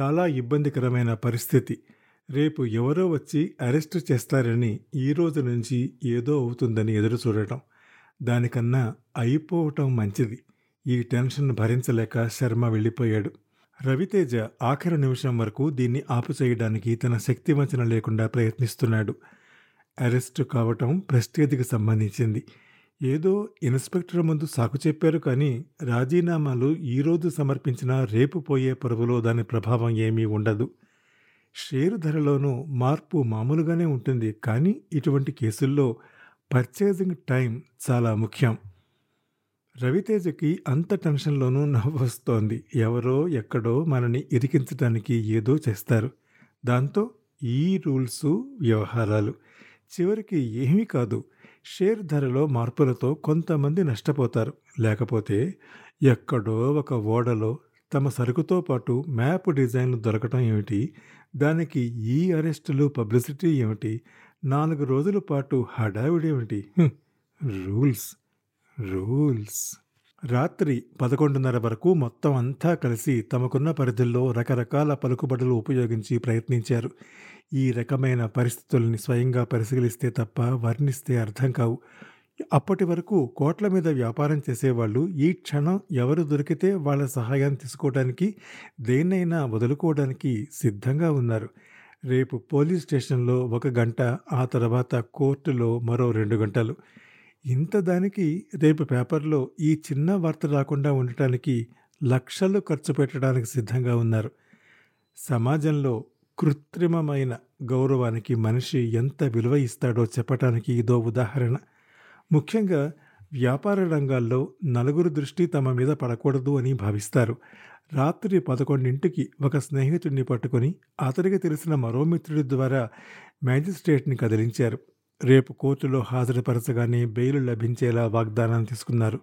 చాలా ఇబ్బందికరమైన పరిస్థితి. రేపు ఎవరో వచ్చి అరెస్టు చేస్తారని ఈ రోజు నుంచి ఏదో అవుతుందని ఎదురు చూడటం దానికన్నా అయిపోవటం మంచిది. ఈ టెన్షన్ భరించలేక శర్మ వెళ్ళిపోయాడు. రవితేజ ఆఖరి నిమిషం వరకు దీన్ని ఆపుచేయడానికి తన శక్తి వంచన లేకుండా ప్రయత్నిస్తున్నాడు. అరెస్టు కావటం ప్రెస్టేజ్కి సంబంధించింది. ఏదో ఇన్స్పెక్టర్ ముందు సాకు చెప్పారు కానీ రాజీనామాలు ఈరోజు సమర్పించినా రేపు పోయే పరువులో దాని ప్రభావం ఏమీ ఉండదు. షేరు ధరలోనూ మార్పు మామూలుగానే ఉంటుంది కానీ ఇటువంటి కేసుల్లో పర్చేజింగ్ టైం చాలా ముఖ్యం. రవితేజకి అంత టెన్షన్లోనూ నవ్వొస్తోంది. ఎవరో ఎక్కడో మనని ఇరికించడానికి ఏదో చేస్తారు. దాంతో ఈ రూల్స్ వ్యవహారాలు చివరికి ఏమీ కాదు. షేర్ ధరలో మార్పులతో కొంతమంది నష్టపోతారు. లేకపోతే ఎక్కడో ఒక ఓడలో తమ సరుకుతో పాటు మ్యాప్ డిజైన్లు దొరకటం ఏమిటి? దానికి ఈ అరెస్టులు పబ్లిసిటీ ఏమిటి? నాలుగు రోజుల పాటు హడావిడి ఏమిటి రూల్స్ రూల్స్. రాత్రి పదకొండున్నర వరకు మొత్తం అంతా కలిసి తమకున్న పరిధుల్లో రకరకాల పలుకుబడులు ఉపయోగించి ప్రయత్నించారు. ఈ రకమైన పరిస్థితుల్ని స్వయంగా పరిశీలిస్తే తప్ప వర్ణిస్తే అర్థం కావు. అప్పటి వరకు కోట్ల మీద వ్యాపారం చేసేవాళ్ళు ఈ క్షణం ఎవరు దొరికితే వాళ్ళ సహాయం తీసుకోవడానికి దేన్నైనా వదులుకోవడానికి సిద్ధంగా ఉన్నారు. రేపు పోలీస్ స్టేషన్లో ఒక గంట ఆ తర్వాత కోర్టులో మరో రెండు గంటలు. ఇంత దానికి రేపు పేపర్లో ఈ చిన్న వార్త రాకుండా ఉండటానికి లక్షలు ఖర్చు పెట్టడానికి సిద్ధంగా ఉన్నారు. సమాజంలో కృత్రిమమైన గౌరవానికి మనిషి ఎంత విలువ ఇస్తాడో చెప్పటానికి ఇదో ఉదాహరణ. ముఖ్యంగా వ్యాపార రంగాల్లో నలుగురు దృష్టి తమ మీద పడకూడదు అని భావిస్తారు. రాత్రి పదకొండింటికి ఒక స్నేహితుడిని పట్టుకొని అతడికి తెలిసిన మరో మిత్రుడి ద్వారా మ్యాజిస్ట్రేట్ని కదిలించారు. రేపు కోర్టులో హాజరుపరచగానే బెయిల్ లభించేలా వాగ్దానం తీసుకున్నారు.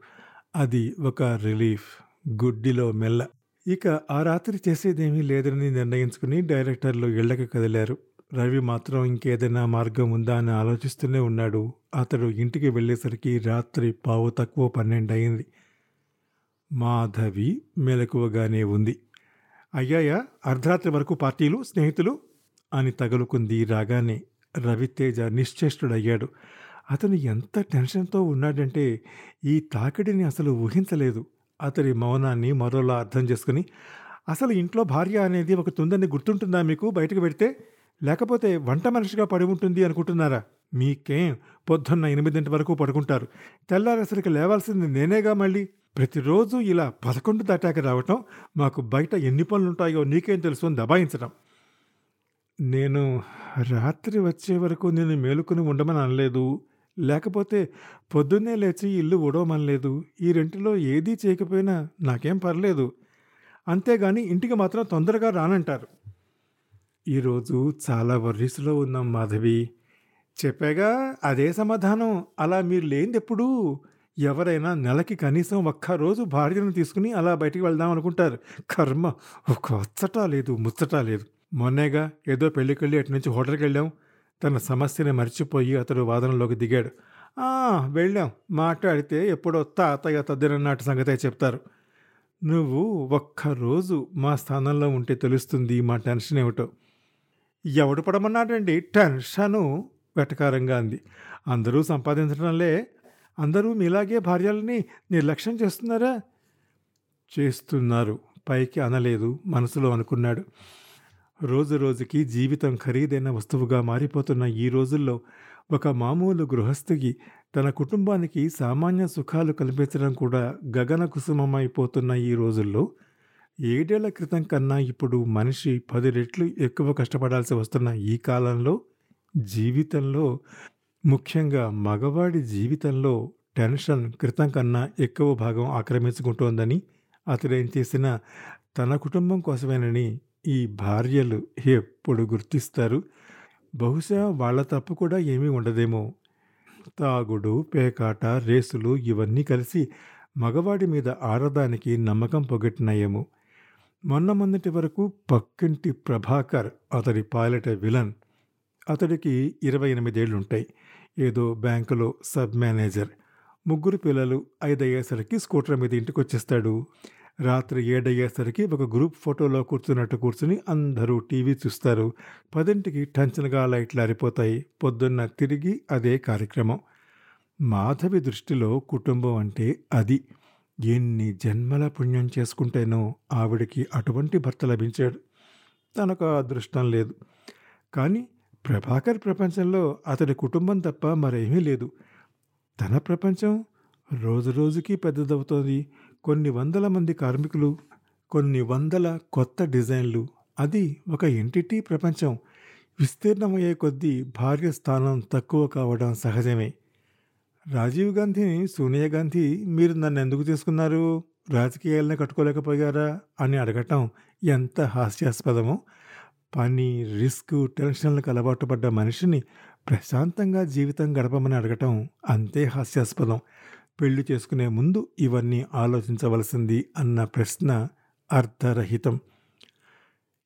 అది ఒక రిలీఫ్. గుడ్డిలో మెల్ల. ఇక ఆ రాత్రి చేసేదేమీ లేదని నిర్ణయించుకుని డైరెక్టర్లు ఇళ్ళకి కదిలారు. రవి మాత్రం ఇంకేదైనా మార్గం ఉందా అని ఆలోచిస్తూనే ఉన్నాడు. అతడు ఇంటికి వెళ్ళేసరికి రాత్రి పావు తక్కువ పన్నెండు అయింది మాధవి మెలకువగానే ఉంది. అయ్యాయా? అర్ధరాత్రి వరకు పార్టీలు స్నేహితులు? అని తగులుకుంది రాగానే. రవితేజ నిశ్చేష్టుడయ్యాడు. అతను ఎంత టెన్షన్తో ఉన్నాడంటే ఈ తాకిడిని అసలు ఊహించలేదు. అతడి మౌనాన్ని మరోలా అర్థం చేసుకుని అసలు ఇంట్లో భార్య అనేది ఒక తుందని గుర్తుంటుందా మీకు బయటకు పెడితే? లేకపోతే వంట మనిషిగా పడి ఉంటుంది అనుకుంటున్నారా? మీకేం పొద్దున్న ఎనిమిదింటి వరకు పడుకుంటారు. తెల్లారేసరికి లేవాల్సింది నేనేగా మళ్ళీ? ప్రతిరోజు ఇలా పదకొండు దాటాక రావటం మాకు బయట ఎన్ని పనులుంటాయో నీకేం తెలుసు అని దబాయించడం నేను రాత్రి వచ్చే వరకు నేను మేలుకొని ఉండమని అనలేదు. లేకపోతే పొద్దున్నే లేచి ఇల్లు ఉడవమనలేదు ఈ రెంటిలో ఏదీ చేయకపోయినా నాకేం పర్లేదు. అంతేగాని ఇంటికి మాత్రం తొందరగా రానంటారు. ఈరోజు చాలా వర్రీస్లో ఉన్నాం మాధవి. చెప్పాగా అదే సమాధానం. అలా మీరు లేనిది ఎప్పుడు ఎవరైనా నెలకి కనీసం ఒక్క రోజు భార్యను తీసుకుని అలా బయటికి వెళ్దాం అనుకుంటారు కర్మ ఒక అచ్చటా లేదు ముచ్చటా లేదు. మొన్నేగా ఏదో పెళ్ళికెళ్ళి అటు నుంచి హోటల్కి వెళ్ళాం తన సమస్యని మర్చిపోయి అతడు వాదనలోకి దిగాడు. వెళ్ళాం. మాట్లాడితే ఎప్పుడో తాతయ్య తద్దినన్నట్టు సంగతే చెప్తారు. నువ్వు ఒక్కరోజు మా స్థానంలో ఉంటే తెలుస్తుంది మా టెన్షన్ ఏమిటో ఎవడు పడమన్నాడండి? టెన్షను వెటకారంగా అంది. అందరూ సంపాదించడంలే అందరూ మీలాగే భార్యలని నిర్లక్ష్యం చేస్తున్నారా? చేస్తున్నారు. పైకి అనలేదు మనసులో అనుకున్నాడు. రోజు రోజుకి జీవితం ఖరీదైన వస్తువుగా మారిపోతున్న ఈ రోజుల్లో ఒక మామూలు గృహస్థికి తన కుటుంబానికి సామాన్య సుఖాలు కల్పించడం కూడా గగన కుసుమమైపోతున్న ఈ రోజుల్లో ఏడేళ్ళ క్రితం కన్నా ఇప్పుడు మనిషి పది రెట్లు ఎక్కువ కష్టపడాల్సి వస్తున్న ఈ కాలంలో జీవితంలో ముఖ్యంగా మగవాడి జీవితంలో టెన్షన్ క్రితం కన్నా ఎక్కువ భాగం ఆక్రమించుకుంటోందని అతడేం చేసినా తన కుటుంబం కోసమేనని ఈ భార్యలు ఎప్పుడు గుర్తిస్తారు? బహుశా వాళ్ళ తప్పు కూడా ఏమీ ఉండదేమో. తాగుడు పేకాట రేసులు ఇవన్నీ కలిసి మగవాడి మీద ఆడదానికి నమ్మకం పొగట్టినాయేమో. మొన్న మొన్నటి వరకు పక్కింటి ప్రభాకర్ అతడి పైలట్ విలన్. అతడికి ఇరవై ఎనిమిదేళ్ళుంటాయి ఏదో బ్యాంకులో సబ్ మేనేజర్. ముగ్గురు పిల్లలు ఐదయ్యేసరికి స్కూటర్ మీద ఇంటికి వచ్చేస్తాడు రాత్రి ఏడయ్యేసరికి ఒక గ్రూప్ ఫోటోలో కూర్చున్నట్టు కూర్చుని అందరూ టీవీ చూస్తారు. పదింటికి టంచనగా లైట్లు ఆరిపోతాయి. పొద్దున్న తిరిగి అదే కార్యక్రమం. మాధవి దృష్టిలో కుటుంబం అంటే అది. ఎన్ని జన్మల పుణ్యం చేసుకుంటేనో ఆవిడికి అటువంటి భర్త లభించాడు. తనకు అదృష్టం లేదు. కానీ ప్రభాకర్ ప్రపంచంలో అతడి కుటుంబం తప్ప మరేమీ లేదు. తన ప్రపంచం రోజు రోజుకి పెద్దదవుతోంది. కొన్ని వందల మంది కార్మికులు కొన్ని వందల కొత్త డిజైన్లు. అది ఒక ఎంటిటీ ప్రపంచం. విస్తీర్ణమయ్యే కొద్దీ భార్య స్థానం తక్కువ కావడం సహజమే. రాజీవ్ గాంధీని సోనియా గాంధీ మీరు నన్ను ఎందుకు తీసుకున్నారు రాజకీయాలను కట్టుకోలేకపోయారా? అని అడగటం ఎంత హాస్యాస్పదమో. పని రిస్క్ టెన్షన్లకు అలవాటు పడ్డ మనిషిని ప్రశాంతంగా జీవితం గడపమని అడగటం అంతే హాస్యాస్పదం. పెళ్ళి చేసుకునే ముందు ఇవన్నీ ఆలోచించవలసింది అన్న ప్రశ్న అర్థరహితం.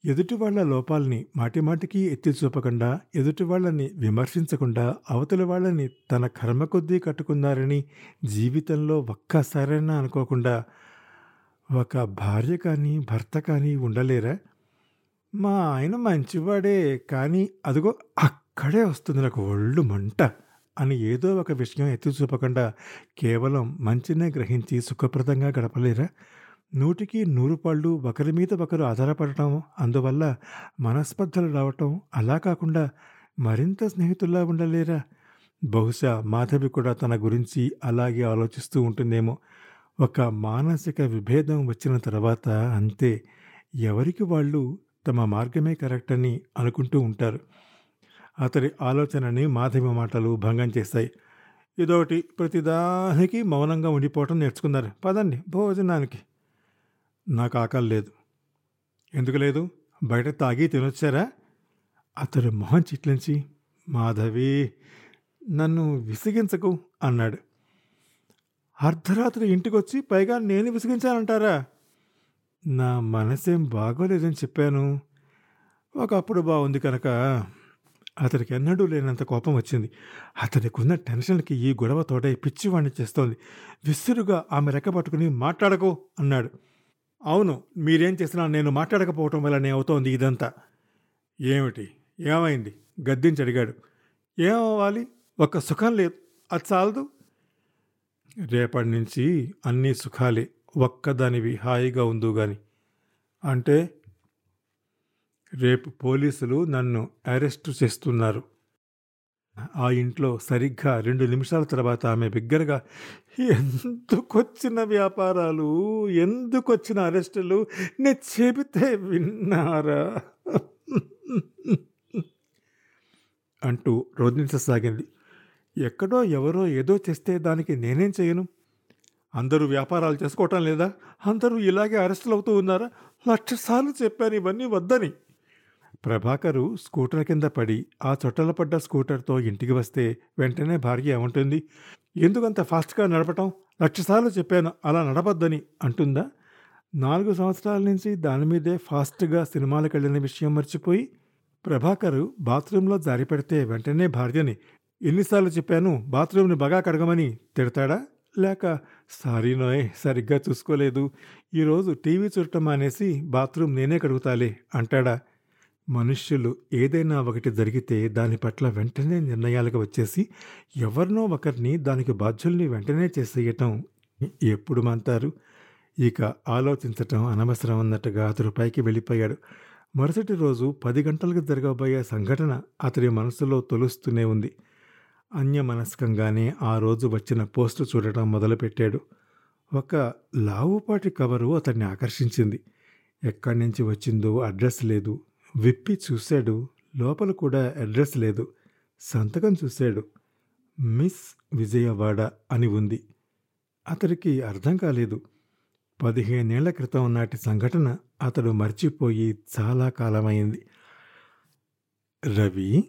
ఎదుటి వాళ్ళ లోపాలని మాటిమాటికి ఎత్తి చూపకుండా ఎదుటి వాళ్ళని విమర్శించకుండా అవతలి వాళ్ళని తన కర్మ కొద్దీ కట్టుకున్నారని జీవితంలో ఒక్కసారైనా అనుకోకుండా ఒక భార్య కానీ భర్త కానీ ఉండలేరా? మా ఆయన మంచివాడే కానీ అదిగో అక్కడే వస్తుంది నాకు ఒళ్ళు మంట. అని ఏదో ఒక విషయం ఎత్తి చూపకుండా కేవలం మంచినే గ్రహించి సుఖప్రదంగా గడపలేరా? నూటికి నూరు పళ్ళు ఒకరి మీద ఒకరు ఆధారపడటం అందువల్ల మనస్పర్ధలు రావటం అలా కాకుండా మరింత స్నేహితుల్లా ఉండలేరా? బహుశా మాధవి కూడా తన గురించి అలాగే ఆలోచిస్తూ ఉంటుందేమో. ఒక మానసిక విభేదం వచ్చిన తర్వాత అంతే. ఎవరికి వాళ్ళు తమ మార్గమే కరెక్ట్ అని అనుకుంటూ ఉంటారు. అతడి ఆలోచనని మాధవి మాటలు భంగం చేస్తాయి. ఇదొకటి. ప్రతిదానికి మౌనంగా ఉండిపోవటం నేర్చుకున్నారు. పదండి భోజనానికి. నాకు ఆకలి లేదు. ఎందుకు లేదు? బయట తాగి తినొచ్చారా? అతడు మొహం చిట్లించి మాధవి నన్ను విసిగించకు అన్నాడు. అర్ధరాత్రి ఇంటికొచ్చి పైగా నేను విసిగించానంటారా? నా మనసేం బాగోలేదని చెప్పాను. ఒకప్పుడు బాగుంది కనుక అతడికి ఎన్నడూ లేనంత కోపం వచ్చింది. అతనికున్న టెన్షన్కి ఈ గొడవ తోడై పిచ్చివాణ్ణి చేస్తోంది. విసురుగా ఆమె రెక్క పట్టుకుని మాట్లాడకు అన్నాడు. అవును మీరేం చేసినా నేను మాట్లాడకపోవటం వల్లనే అవుతోంది ఇదంతా. ఏమిటి? ఏమైంది? గద్దించి అడిగాడు. ఏమవ్వాలి? ఒక్క సుఖం లేదు. అది చాలదు. రేపటి నుంచి అన్నీ సుఖాలే. ఒక్కదానివి హాయిగా ఉందో గాని అంటే? రేపు పోలీసులు నన్ను అరెస్టు చేస్తున్నారు. ఆ ఇంట్లో సరిగ్గా రెండు నిమిషాల తర్వాత ఆమె బిగ్గరగా ఎందుకొచ్చిన వ్యాపారాలు? ఎందుకొచ్చిన అరెస్టులు? నేను చెబితే విన్నారా? అంటూ రోధించసాగింది. ఎక్కడో ఎవరో ఏదో చేస్తే దానికి నేనేం చేయను? అందరూ వ్యాపారాలు చేసుకోవటం లేదా? అందరూ ఇలాగే అరెస్టులు అవుతూ ఉన్నారా? లక్షసార్లు చెప్పాను ఇవన్నీ వద్దని. ప్రభాకరు స్కూటర్ కింద పడి ఆ చొట్టల పడ్డ స్కూటర్తో ఇంటికి వస్తే వెంటనే భార్య ఏమంటుంది? ఎందుకంత ఫాస్ట్గా నడపటం? లక్షసార్లు చెప్పాను అలా నడపద్దని అంటుందా? నాలుగు సంవత్సరాల నుంచి దాని మీదే ఫాస్ట్గా సినిమాలకు వెళ్ళిన విషయం మర్చిపోయి ప్రభాకరు బాత్రూంలో జారి పెడితే వెంటనే భార్యని ఎన్నిసార్లు చెప్పాను బాత్రూమ్ని బాగా కడగమని తిడతాడా? లేక సారీ నోయ్ సరిగ్గా చూసుకోలేదు. ఈరోజు టీవీ చూడటం అనేసి బాత్రూమ్ నేనే కడుగుతాలే అంటాడా? మనుష్యులు ఏదైనా ఒకటి జరిగితే దాని పట్ల వెంటనే నిర్ణయాలకు వచ్చేసి ఎవరినో ఒకరిని దానికి బాధ్యుల్ని వెంటనే చేసేయటం ఎప్పుడు మంతారు? ఇక ఆలోచించటం అనవసరం అన్నట్టుగా అతడు పైకి వెళ్ళిపోయాడు. మరుసటి రోజు పది గంటలకు జరగబోయే సంఘటన అతడి మనసులో తొలుస్తూనే ఉంది. అన్యమనస్కంగానే ఆ రోజు వచ్చిన పోస్టు చూడటం మొదలుపెట్టాడు. ఒక లావుపాటి కవరు అతన్ని ఆకర్షించింది. ఎక్కడి నుంచి వచ్చిందో అడ్రస్ లేదు. విప్పి చూశాడు. లోపల కూడా అడ్రస్ లేదు. సంతకం చూశాడు. మిస్ విజయవాడ అని ఉంది. అతడికి అర్థం కాలేదు. పదిహేనేళ్ళ క్రితం నాటి సంఘటన అతడు మర్చిపోయి చాలా కాలమైంది. రవి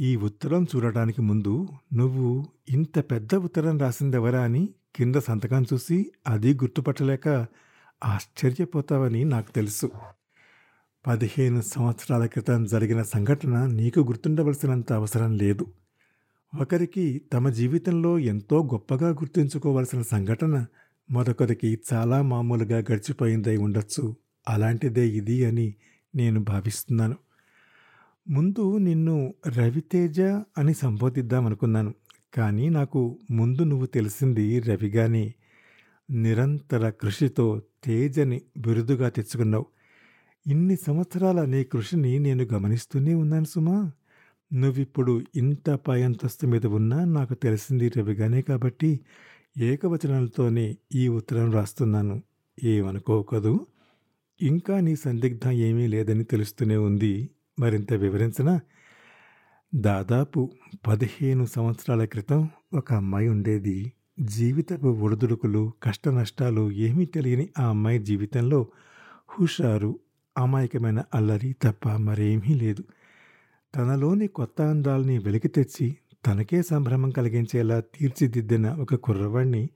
ఈ ఉత్తరం చూడటానికి ముందు నువ్వు ఇంత పెద్ద ఉత్తరం రాసిందెవరా అని కింద సంతకం చూసి అది గుర్తుపట్టలేక ఆశ్చర్యపోతావని నాకు తెలుసు. పదిహేను సంవత్సరాల క్రితం జరిగిన సంఘటన నీకు గుర్తుండవలసినంత అవసరం లేదు. ఒకరికి తమ జీవితంలో ఎంతో గొప్పగా గుర్తుంచుకోవలసిన సంఘటన మరొకరికి చాలా మామూలుగా గడిచిపోయిందై ఉండొచ్చు. అలాంటిదే ఇది అని నేను భావిస్తున్నాను. ముందు నిన్ను రవితేజ అని సంబోధిద్దామనుకున్నాను కానీ నాకు ముందు నువ్వు తెలిసింది రవిగానే. నిరంతర కృషితో తేజని బిరుదుగా తెచ్చుకున్నావు. ఇన్ని సంవత్సరాల నీ కృషిని నేను గమనిస్తూనే ఉన్నాను సుమా. నువ్విప్పుడు ఇంత పై అంతస్తు మీద ఉన్నా నాకు తెలిసింది రవిగానే కాబట్టి ఏకవచనాలతోనే ఈ ఉత్తరం రాస్తున్నాను. ఏమనుకోకదు ఇంకా నీ సందిగ్ధం ఏమీ లేదని తెలుస్తూనే ఉంది. మరింత వివరించిన? దాదాపు పదిహేను సంవత్సరాల క్రితం ఒక అమ్మాయి ఉండేది. జీవితపు ఒడిదుడుకులు కష్ట నష్టాలు ఏమీ తెలియని ఆ అమ్మాయి జీవితంలో హుషారు అమాయకమైన అల్లరి తప్ప మరేమీ లేదు. తనలోని కొత్త అందాల్ని వెలికి తెచ్చి తనకే సంభ్రమం కలిగించేలా తీర్చిదిద్దిన ఒక కుర్రవాణ్ణి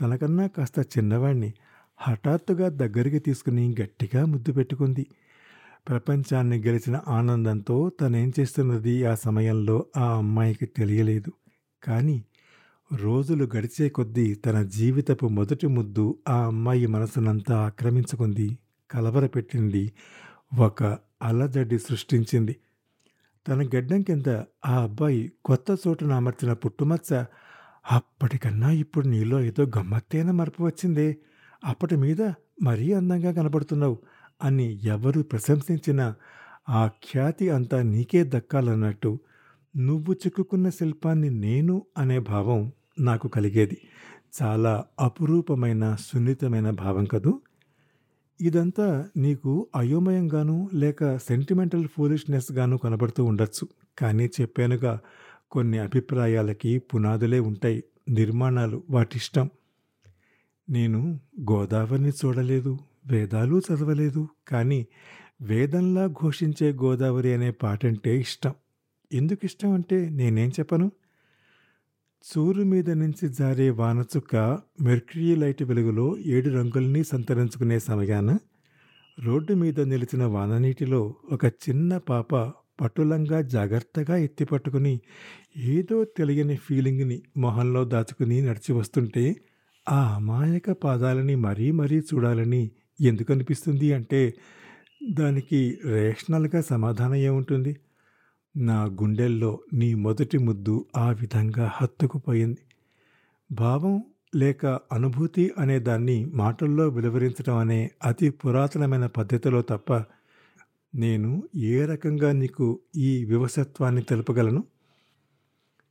తనకన్నా కాస్త చిన్నవాణ్ణి హఠాత్తుగా దగ్గరికి తీసుకుని గట్టిగా ముద్దు పెట్టుకుంది. ప్రపంచాన్ని గెలిచిన ఆనందంతో తనేం చేస్తున్నది ఆ సమయంలో ఆ అమ్మాయికి తెలియలేదు. కానీ రోజులు గడిచే కొద్దీ తన జీవితపు మొదటి ముద్దు ఆ అమ్మాయి మనసునంతా ఆక్రమించుకుంది. కలవరపెట్టింది. ఒక అలజడి సృష్టించింది. తన గడ్డం కింద ఆ అబ్బాయి కొత్త చోటున అమర్చిన పుట్టుమచ్చ అప్పటికన్నా ఇప్పుడు నీలో ఏదో గమ్మత్తైన మరపు వచ్చిందే. అప్పటి మీద మరీ అందంగా కనబడుతున్నావు అని ఎవరు ప్రశంసించినా ఆ ఖ్యాతి అంతా నీకే దక్కాలన్నట్టు నువ్వు చిక్కుకున్న శిల్పాన్ని నేను అనే భావం నాకు కలిగేది. చాలా అపురూపమైన సున్నితమైన భావం కదూ? ఇదంతా నీకు అయోమయంగాను లేక సెంటిమెంటల్ ఫూలిష్నెస్ గాను కనబడుతూ ఉండొచ్చు. కానీ చెప్పానుగా కొన్ని అభిప్రాయాలకి పునాదులే ఉంటాయి నిర్మాణాలు వాటిష్టం. నేను గోదావరిని చూడలేదు వేదాలు చదవలేదు కానీ వేదంలా ఘోషించే గోదావరి అనే పాటంటే ఇష్టం. ఎందుకు ఇష్టం అంటే నేనేం చెప్పను? చూరు మీద నుంచి జారే వానచుక్క మెర్క్యూరీ లైట్ వెలుగులో ఏడు రంగుల్ని సంతరించుకునే సమయాన రోడ్డు మీద నిలిచిన వాననీటిలో ఒక చిన్న పాప పట్టులంగా జాగ్రత్తగా ఎత్తిపట్టుకుని ఏదో తెలియని ఫీలింగ్ని మొహంలో దాచుకుని నడిచి వస్తుంటే ఆ అమాయక పాదాలని మరీ మరీ చూడాలని ఎందుకు అనిపిస్తుంది అంటే దానికి రేషనల్గా సమాధానం ఏముంటుంది? నా గుండెల్లో నీ మొదటి ముద్దు ఆ విధంగా హత్తుకుపోయింది. భావం లేక అనుభూతి అనే దాన్ని మాటల్లో వెలువరించడం అనే అతి పురాతనమైన పద్ధతిలో తప్ప నేను ఏ రకంగా నీకు ఈ వివసత్వాన్ని తెలుపగలను?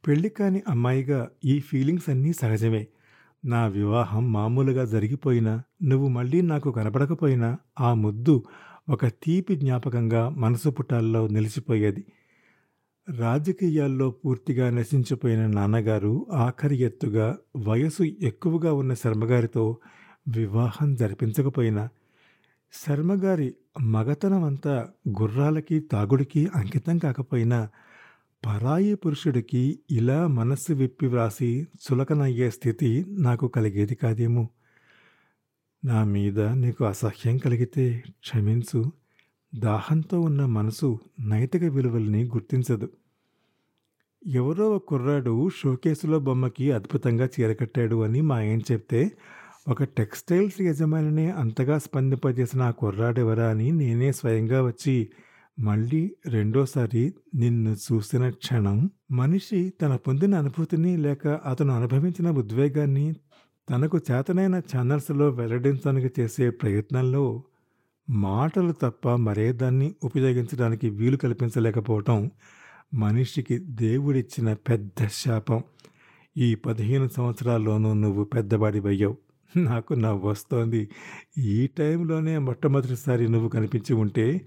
పెళ్ళి కాని అమ్మాయిగా ఈ ఫీలింగ్స్ అన్నీ సహజమే. నా వివాహం మామూలుగా జరిగిపోయినా నువ్వు మళ్ళీ నాకు కనపడకపోయినా ఆ ముద్దు ఒక తీపి జ్ఞాపకంగా మనసు పుటాల్లో నిలిచిపోయేది. రాజకీయాల్లో పూర్తిగా నశించిపోయిన నాన్నగారు ఆఖరి ఎత్తుగా వయసు ఎక్కువగా ఉన్న శర్మగారితో వివాహం జరిపించకపోయినా శర్మగారి మగతనం అంతా గుర్రాలకి తాగుడికి అంకితం కాకపోయినా పరాయి పురుషుడికి ఇలా మనస్సు విప్పి వ్రాసి చులకనయ్యే స్థితి నాకు కలిగేది కాదేమో. నా మీద నీకు అసహ్యం కలిగితే క్షమించు. దాహంతో ఉన్న మనసు నైతిక విలువల్ని గుర్తించదు. ఎవరో ఒక కుర్రాడు షోకేసులో బొమ్మకి అద్భుతంగా చీరకట్టాడు అని మా ఆయన చెప్తే ఒక టెక్స్టైల్స్ యజమానినే అంతగా స్పందింపజేసిన ఆ కుర్రాడెవరా అని నేనే స్వయంగా వచ్చి మళ్ళీ రెండోసారి నిన్ను చూసిన క్షణం మనిషి తన పొందిన అనుభూతిని లేక అతను అనుభవించిన ఉద్వేగాన్ని తనకు చేతనైన ఛానల్స్లో వెల్లడించడానికి చేసే ప్రయత్నంలో మాటలు తప్ప మరే దాన్ని ఉపయోగించడానికి వీలు కల్పించలేకపోవటం మనిషికి దేవుడిచ్చిన పెద్ద శాపం. ఈ పదిహేను సంవత్సరాల్లోనూ నువ్వు పెద్దవాడివయ్యావు. నాకు నవ్వు వస్తోంది ఈ టైంలోనే మొట్టమొదటిసారి నువ్వు కనిపించి ఉంటే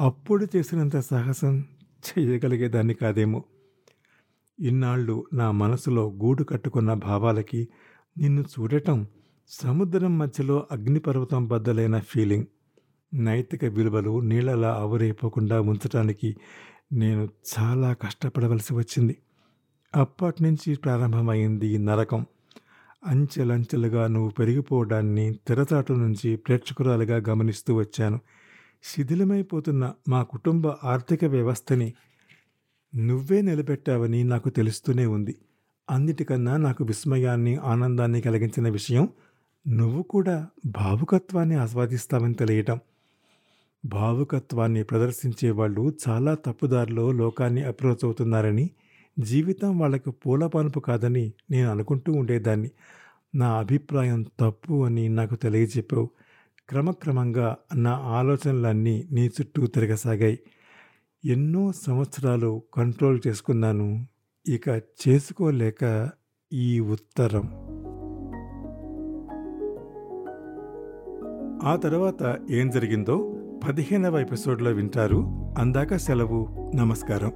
అప్పుడు చేసినంత సాహసం చేయగలిగేదాన్ని కాదేమో. ఇన్నాళ్ళు నా మనసులో గూడు కట్టుకున్న భావాలకి నిన్ను చూడటం సముద్రం మధ్యలో అగ్నిపర్వతం బద్దలైన ఫీలింగ్. నైతిక విలువలు నీళ్ళలా ఆవురైపోకుండా ఉంచటానికి నేను చాలా కష్టపడవలసి వచ్చింది. అప్పటి నుంచి ప్రారంభమైంది నరకం. అంచెలంచెలుగా నువ్వు పెరిగిపోవడాన్ని తెరచాటు నుంచి ప్రేక్షకురాలుగా గమనిస్తూ వచ్చాను. శిథిలమైపోతున్న మా కుటుంబ ఆర్థిక వ్యవస్థని నువ్వే నిలబెట్టావని నాకు తెలుస్తూనే ఉంది. అన్నిటికన్నా నాకు విస్మయాన్ని ఆనందాన్ని కలిగించిన విషయం నువ్వు కూడా భావుకత్వాన్ని ఆస్వాదిస్తావని తెలియటం. భావుకత్వాన్ని ప్రదర్శించే వాళ్ళు చాలా తప్పుదారిలో లోకాన్ని అప్రోచ్ అవుతున్నారని జీవితం వాళ్ళకు పూల పనుపు కాదని నేను అనుకుంటూ ఉండేదాన్ని. నా అభిప్రాయం తప్పు అని నాకు తెలియజెప్పావు. క్రమక్రమంగా నా ఆలోచనలన్నీ నీ చుట్టూ తిరగసాగాయి. ఎన్నో సంవత్సరాలు కంట్రోల్ చేసుకున్నాను. ఇక చేసుకోలేక ఈ ఉత్తరం. ఆ తర్వాత ఏం జరిగిందో పదిహేనవ ఎపిసోడ్లో వింటారు. అందాక సెలవు. నమస్కారం.